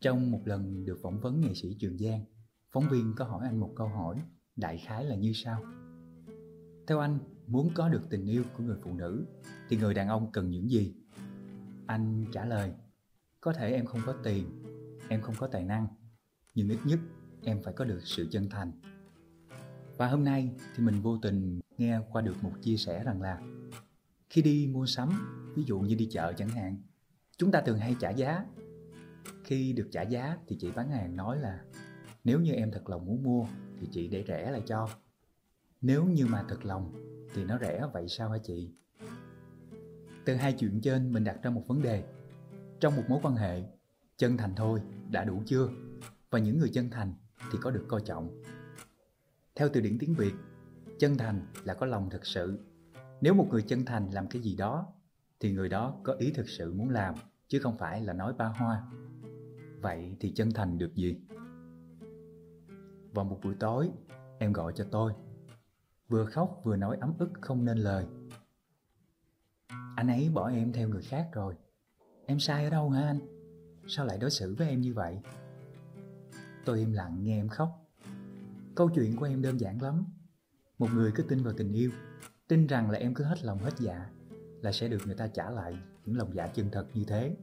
Trong một lần được phỏng vấn nghệ sĩ Trường Giang, phóng viên có hỏi anh một câu hỏi đại khái là như sau. Theo anh, muốn có được tình yêu của người phụ nữ thì người đàn ông cần những gì? Anh trả lời, có thể em không có tiền, em không có tài năng, nhưng ít nhất em phải có được sự chân thành. Và hôm nay thì mình vô tình nghe qua được một chia sẻ rằng là khi đi mua sắm, ví dụ như đi chợ chẳng hạn, chúng ta thường hay trả giá. Khi được trả giá thì chị bán hàng nói là nếu như em thật lòng muốn mua thì chị để rẻ lại cho. Nếu như mà thật lòng thì nó rẻ vậy sao hả chị? Từ hai chuyện trên mình đặt ra một vấn đề. Trong một mối quan hệ, chân thành thôi đã đủ chưa? Và những người chân thành thì có được coi trọng. Theo từ điển tiếng Việt, chân thành là có lòng thật sự. Nếu một người chân thành làm cái gì đó thì người đó có ý thực sự muốn làm chứ không phải là nói ba hoa. Vậy thì chân thành được gì? Vào một buổi tối, em gọi cho tôi. Vừa khóc vừa nói ấm ức không nên lời. Anh ấy bỏ em theo người khác rồi. Em sai ở đâu hả anh? Sao lại đối xử với em như vậy? Tôi im lặng nghe em khóc. Câu chuyện của em đơn giản lắm. Một người cứ tin vào tình yêu, tin rằng là em cứ hết lòng hết dạ là sẽ được người ta trả lại những lòng dạ chân thật như thế.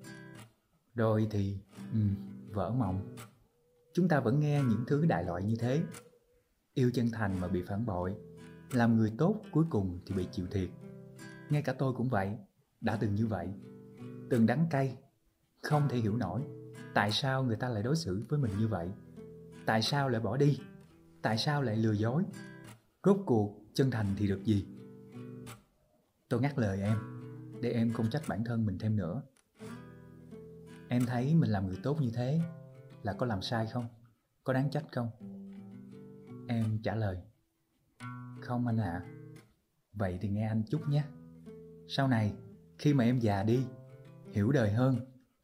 Rồi thì, ừ, vỡ mộng. Chúng ta vẫn nghe những thứ đại loại như thế. Yêu chân thành mà bị phản bội, làm người tốt cuối cùng thì bị chịu thiệt. Ngay cả tôi cũng vậy, đã từng như vậy. Từng đắng cay, không thể hiểu nổi tại sao người ta lại đối xử với mình như vậy. Tại sao lại bỏ đi? Tại sao lại lừa dối? Rốt cuộc chân thành thì được gì? Tôi ngắt lời em, để em không trách bản thân mình thêm nữa. Em thấy mình làm người tốt như thế là có làm sai không? Có đáng trách không? Em trả lời Không anh ạ à. Vậy thì nghe anh chút nhé Sau này, khi mà em già đi, Hiểu đời hơn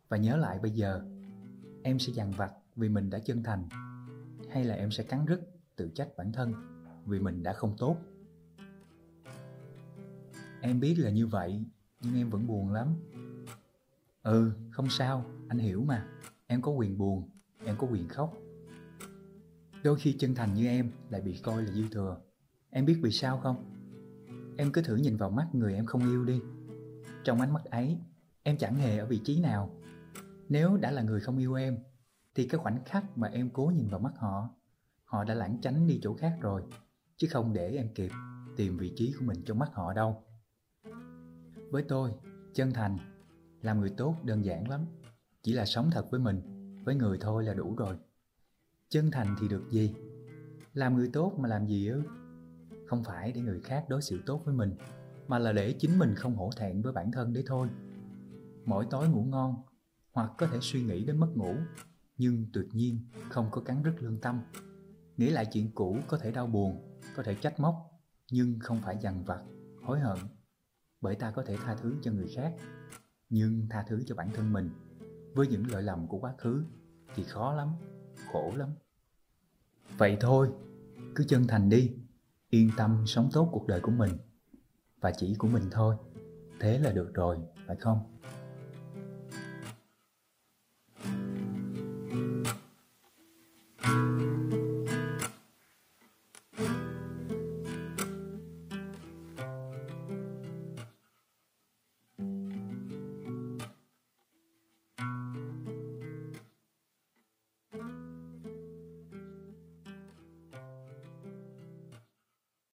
Và nhớ lại bây giờ, Em sẽ dằn vặt vì mình đã chân thành Hay là em sẽ cắn rứt tự trách bản thân Vì mình đã không tốt Em biết là như vậy, Nhưng em vẫn buồn lắm Ừ không sao, Anh hiểu mà. Em có quyền buồn, Em có quyền khóc. Đôi khi chân thành như em lại bị coi là dư thừa. Em biết vì sao không? Em cứ thử nhìn vào mắt người em không yêu đi. Trong ánh mắt ấy, Em chẳng hề ở vị trí nào. Nếu đã là người không yêu em, Thì cái khoảnh khắc mà em cố nhìn vào mắt họ Họ đã lãng tránh đi chỗ khác rồi, Chứ không để em kịp Tìm vị trí của mình trong mắt họ đâu. Với tôi, Chân thành làm người tốt đơn giản lắm Chỉ là sống thật với mình Với người thôi là đủ rồi Chân thành thì được gì? Làm người tốt mà làm gì ư? Không phải để người khác đối xử tốt với mình, mà là để chính mình không hổ thẹn với bản thân đấy thôi. Mỗi tối ngủ ngon, hoặc có thể suy nghĩ đến mất ngủ, nhưng tuyệt nhiên không có cắn rứt lương tâm. Nghĩ lại chuyện cũ có thể đau buồn, có thể trách móc, nhưng không phải dằn vặt, hối hận. Bởi ta có thể tha thứ cho người khác, nhưng tha thứ cho bản thân mình với những lỗi lầm của quá khứ thì khó lắm, khổ lắm. Vậy thôi, cứ chân thành đi, yên tâm sống tốt cuộc đời của mình và chỉ của mình thôi. Thế là được rồi, phải không?